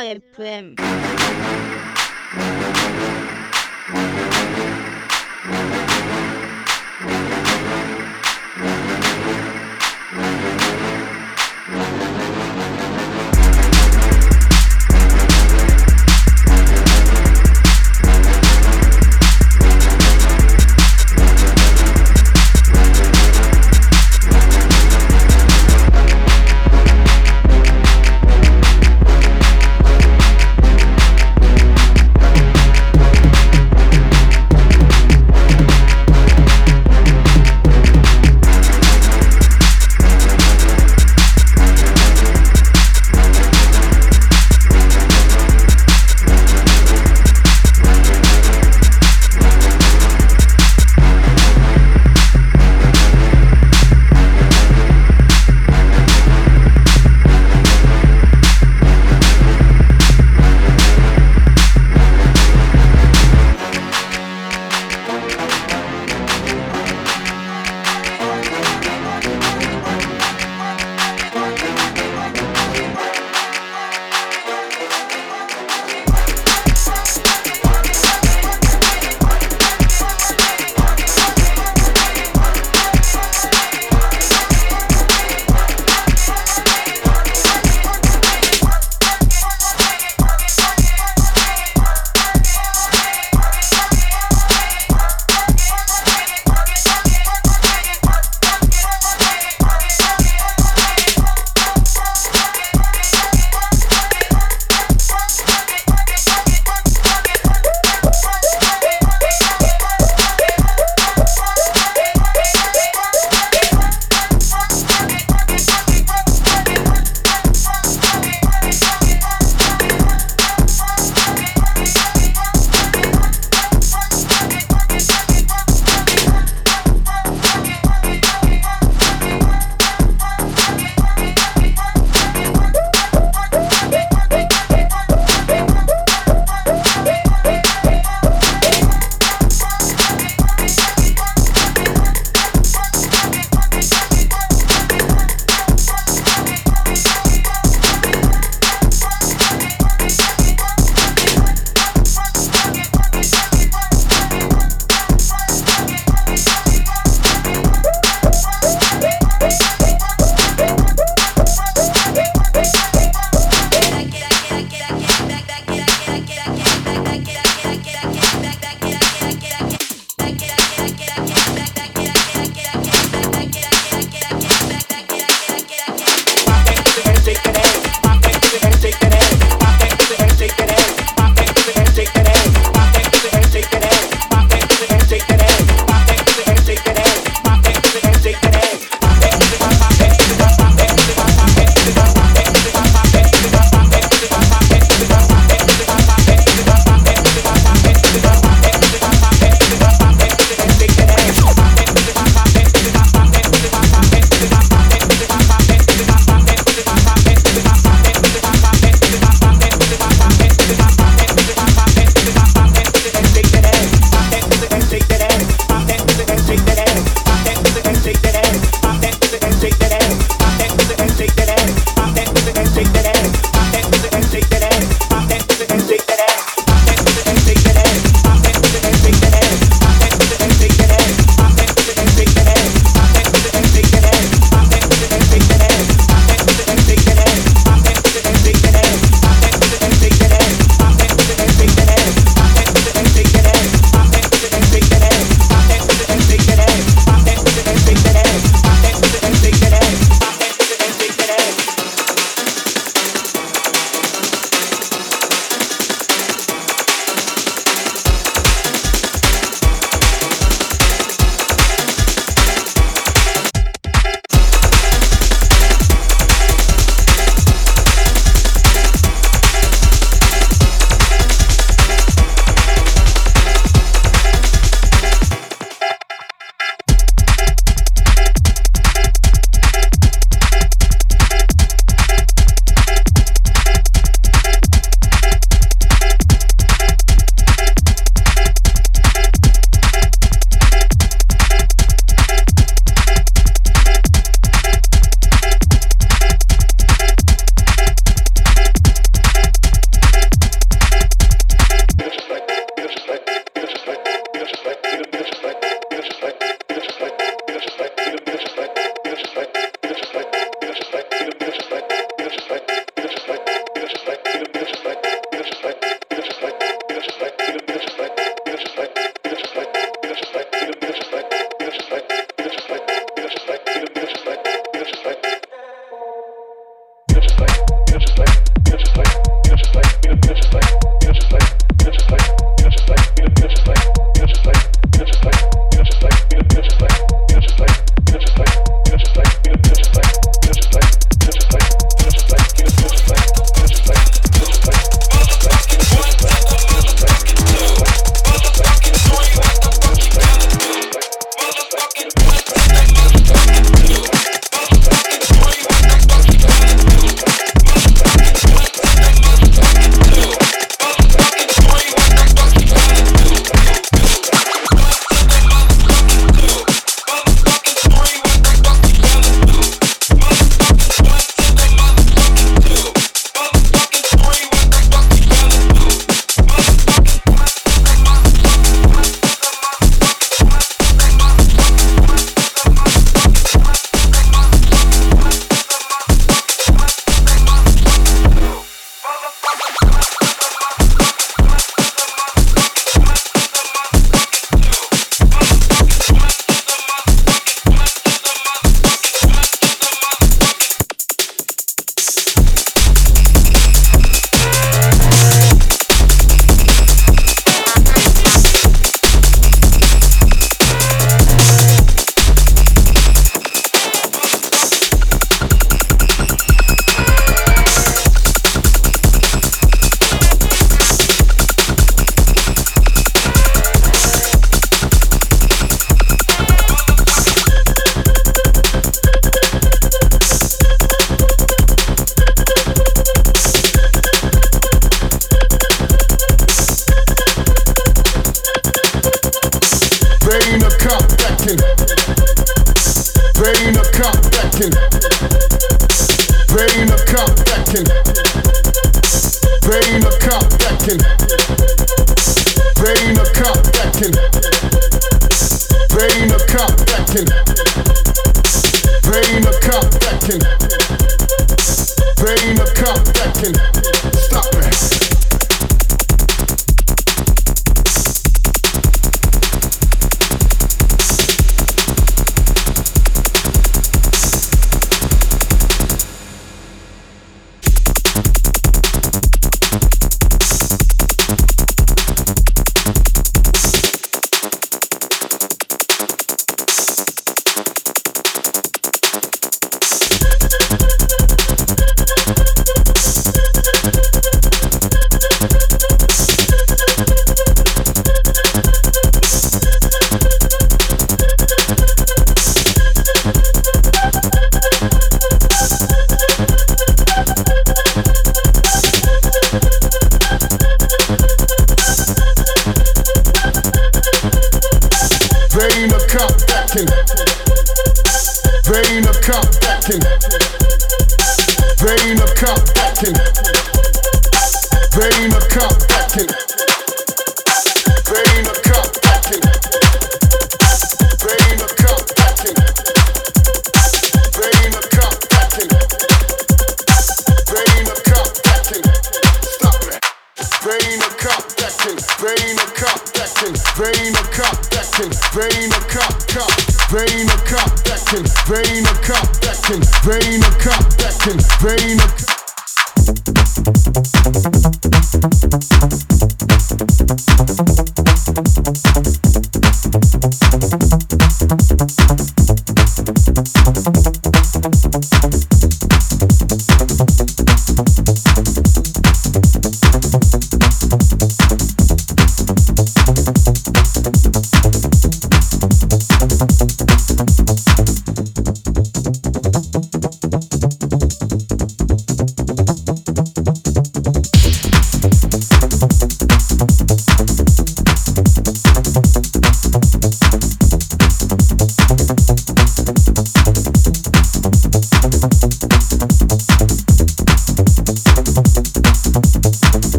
킬러 FM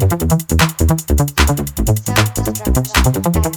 Self-destruction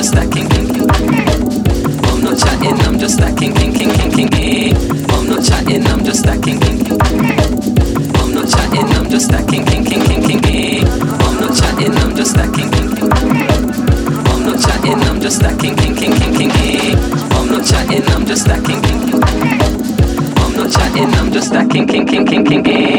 just stacking. I'm not chatting, I'm just stacking. king, king, king, king. I'm not chatting, I'm just stacking. I'm not chatting, I'm just stacking. I'm not chatting, I'm just stacking. I'm not chatting, I'm just stacking. I'm not chatting, I'm just stacking. I'm not chatting, I'm just stacking.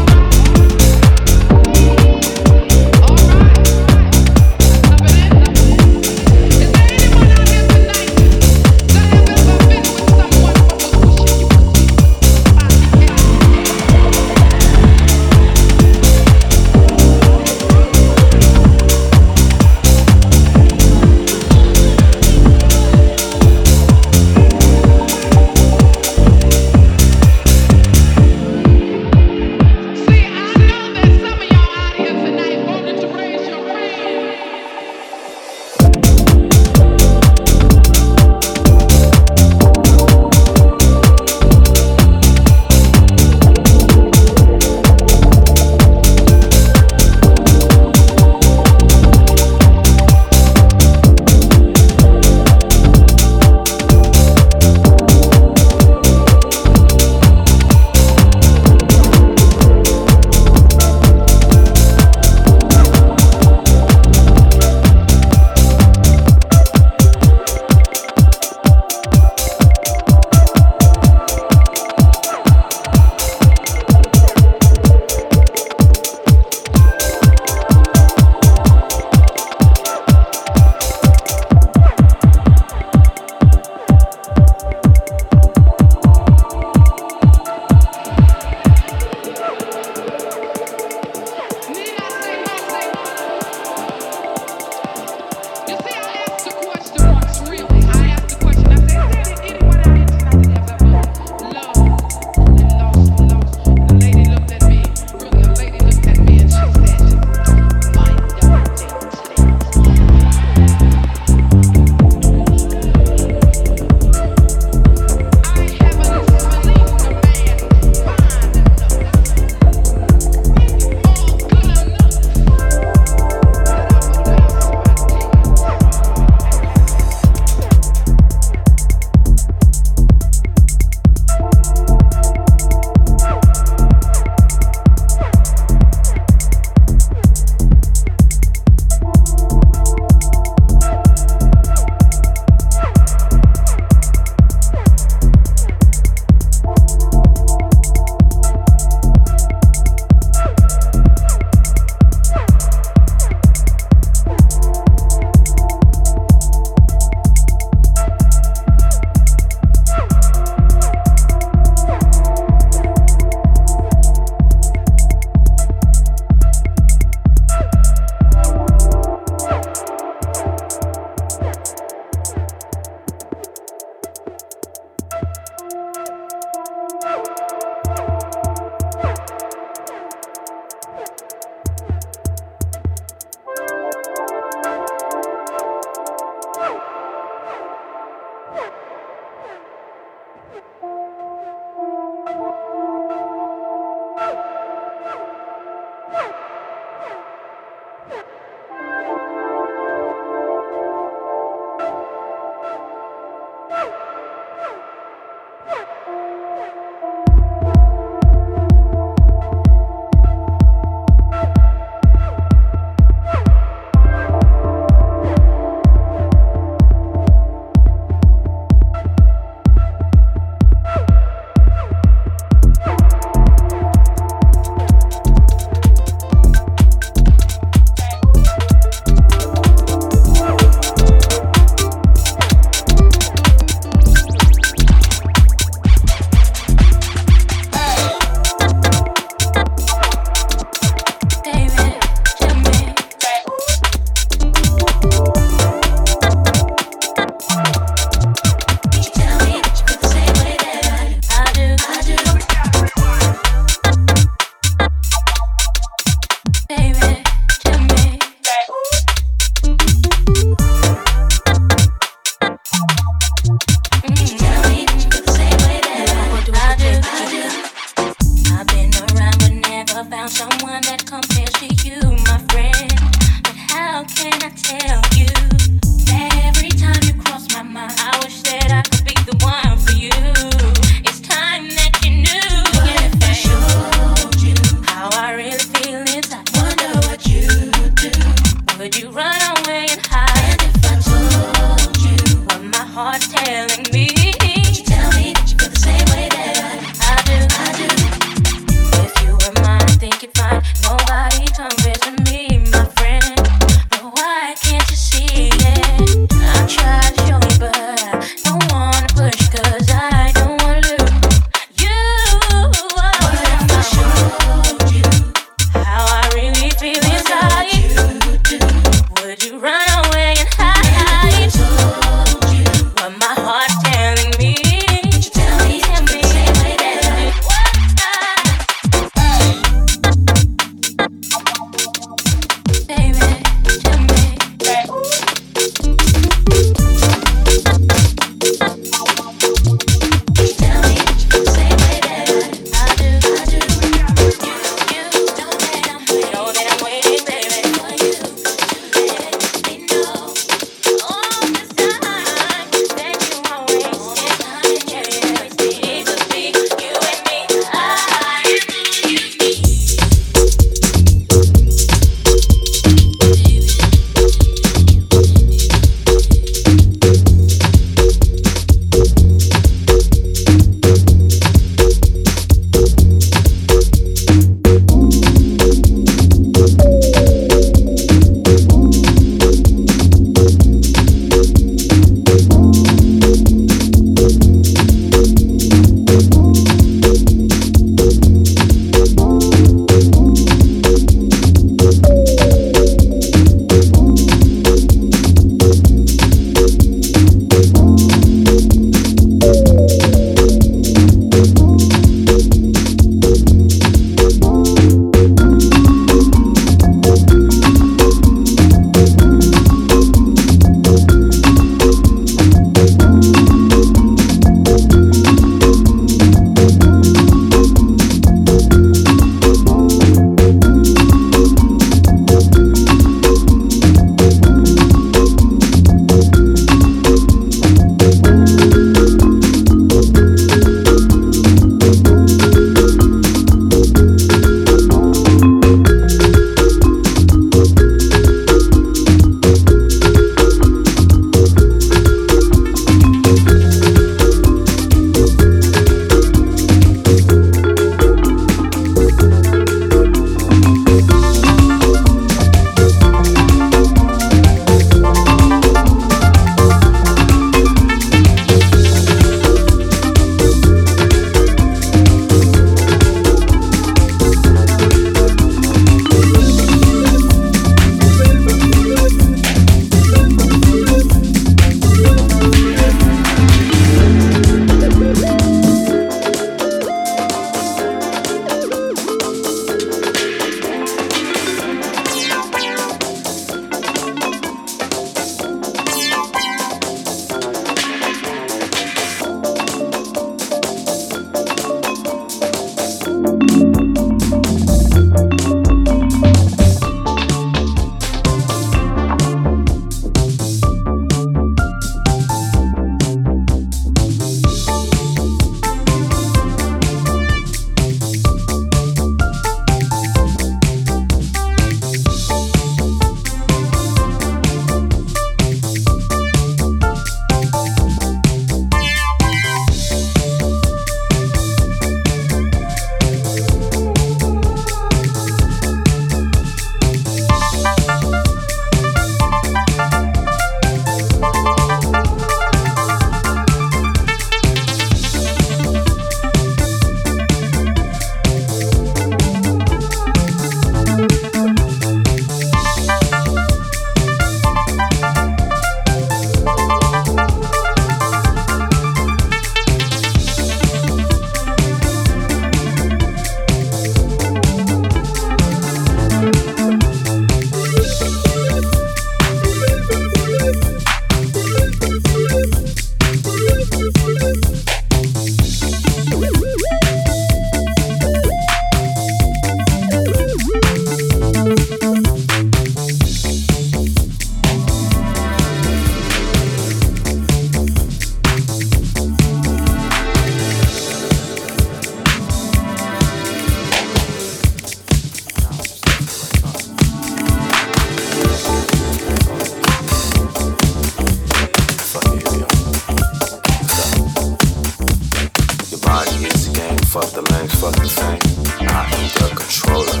The. I am the controller.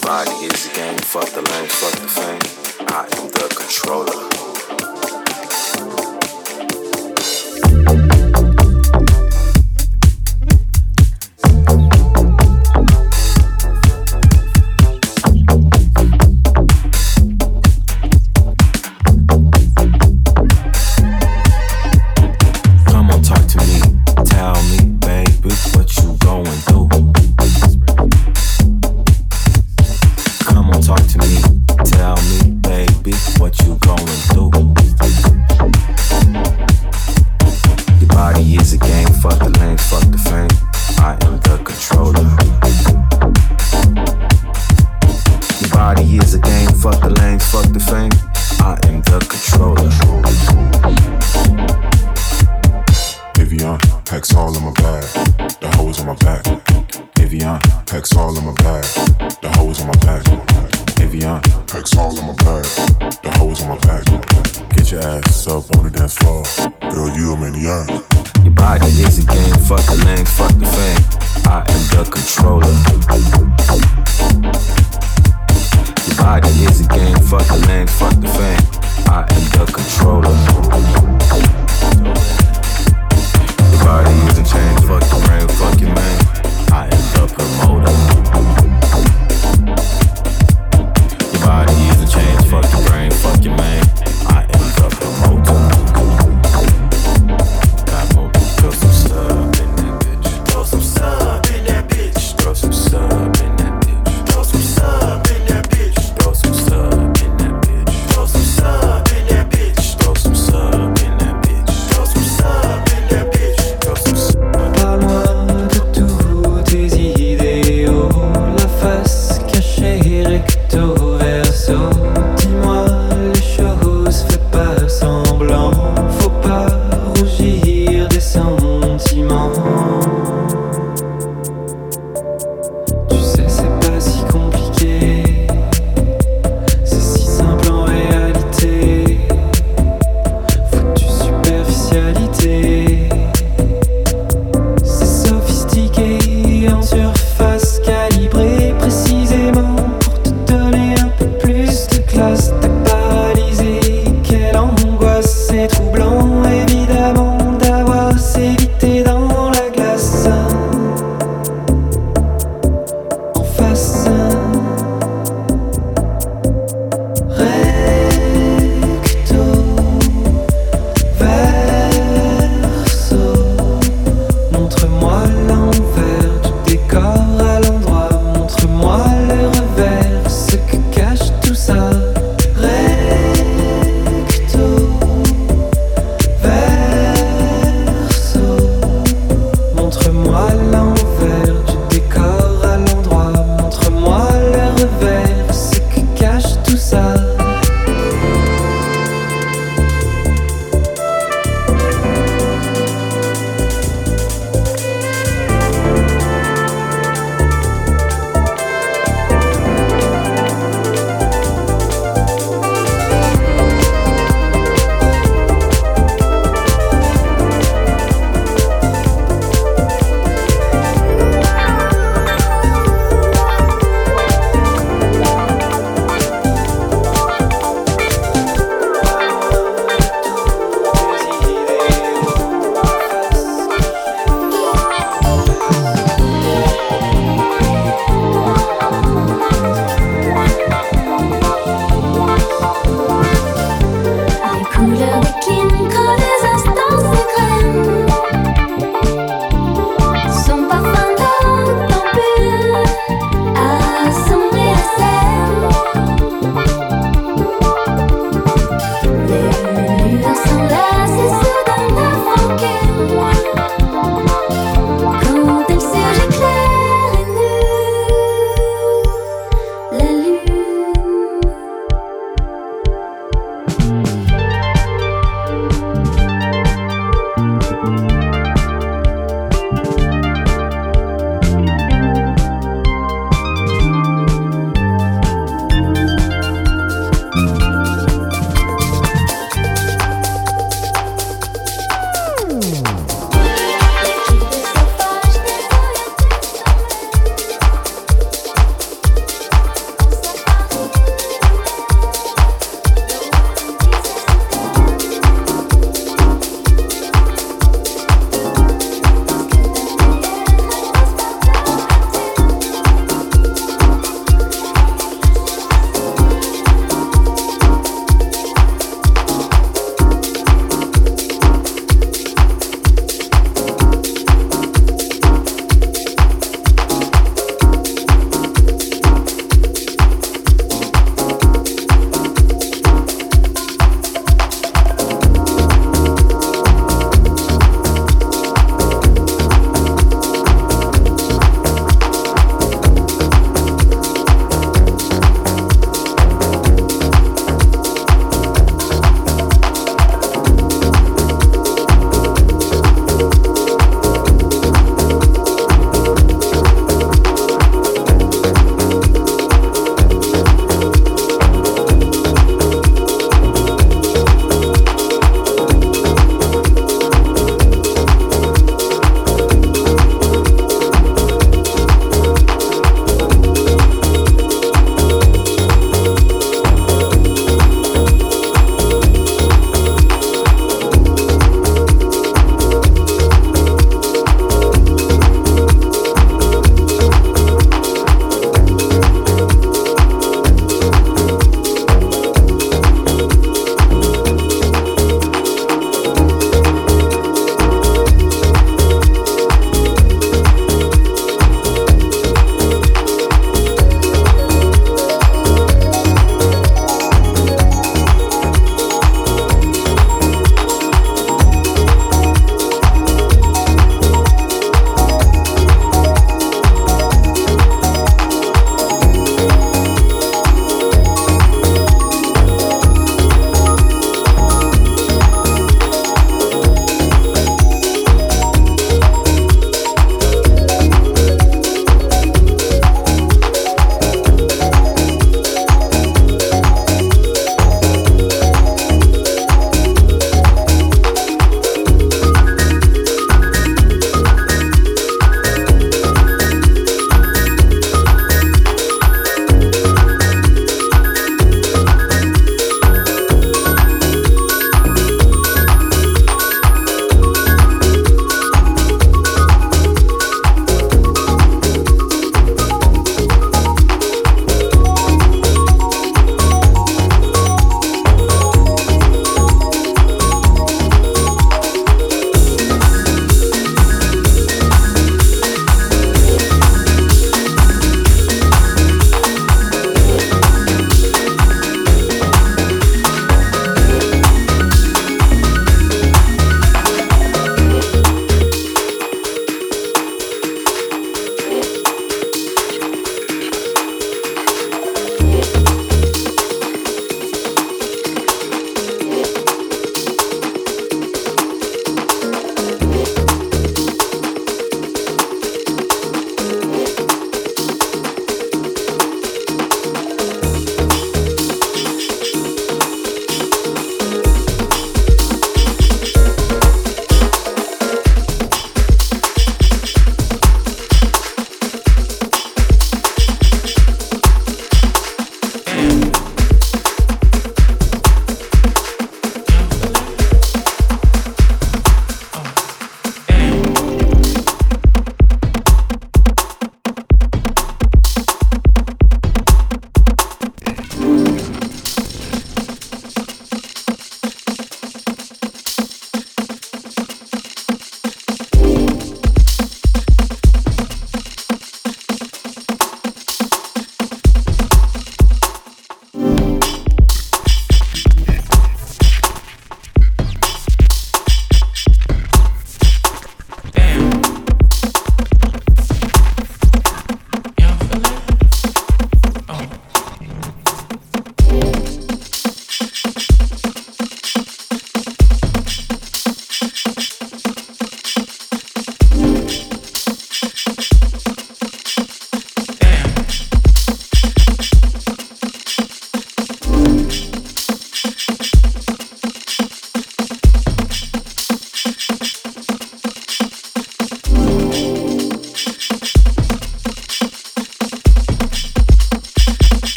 Body is a game, fuck the lanes, fuck the fame. I am the controller.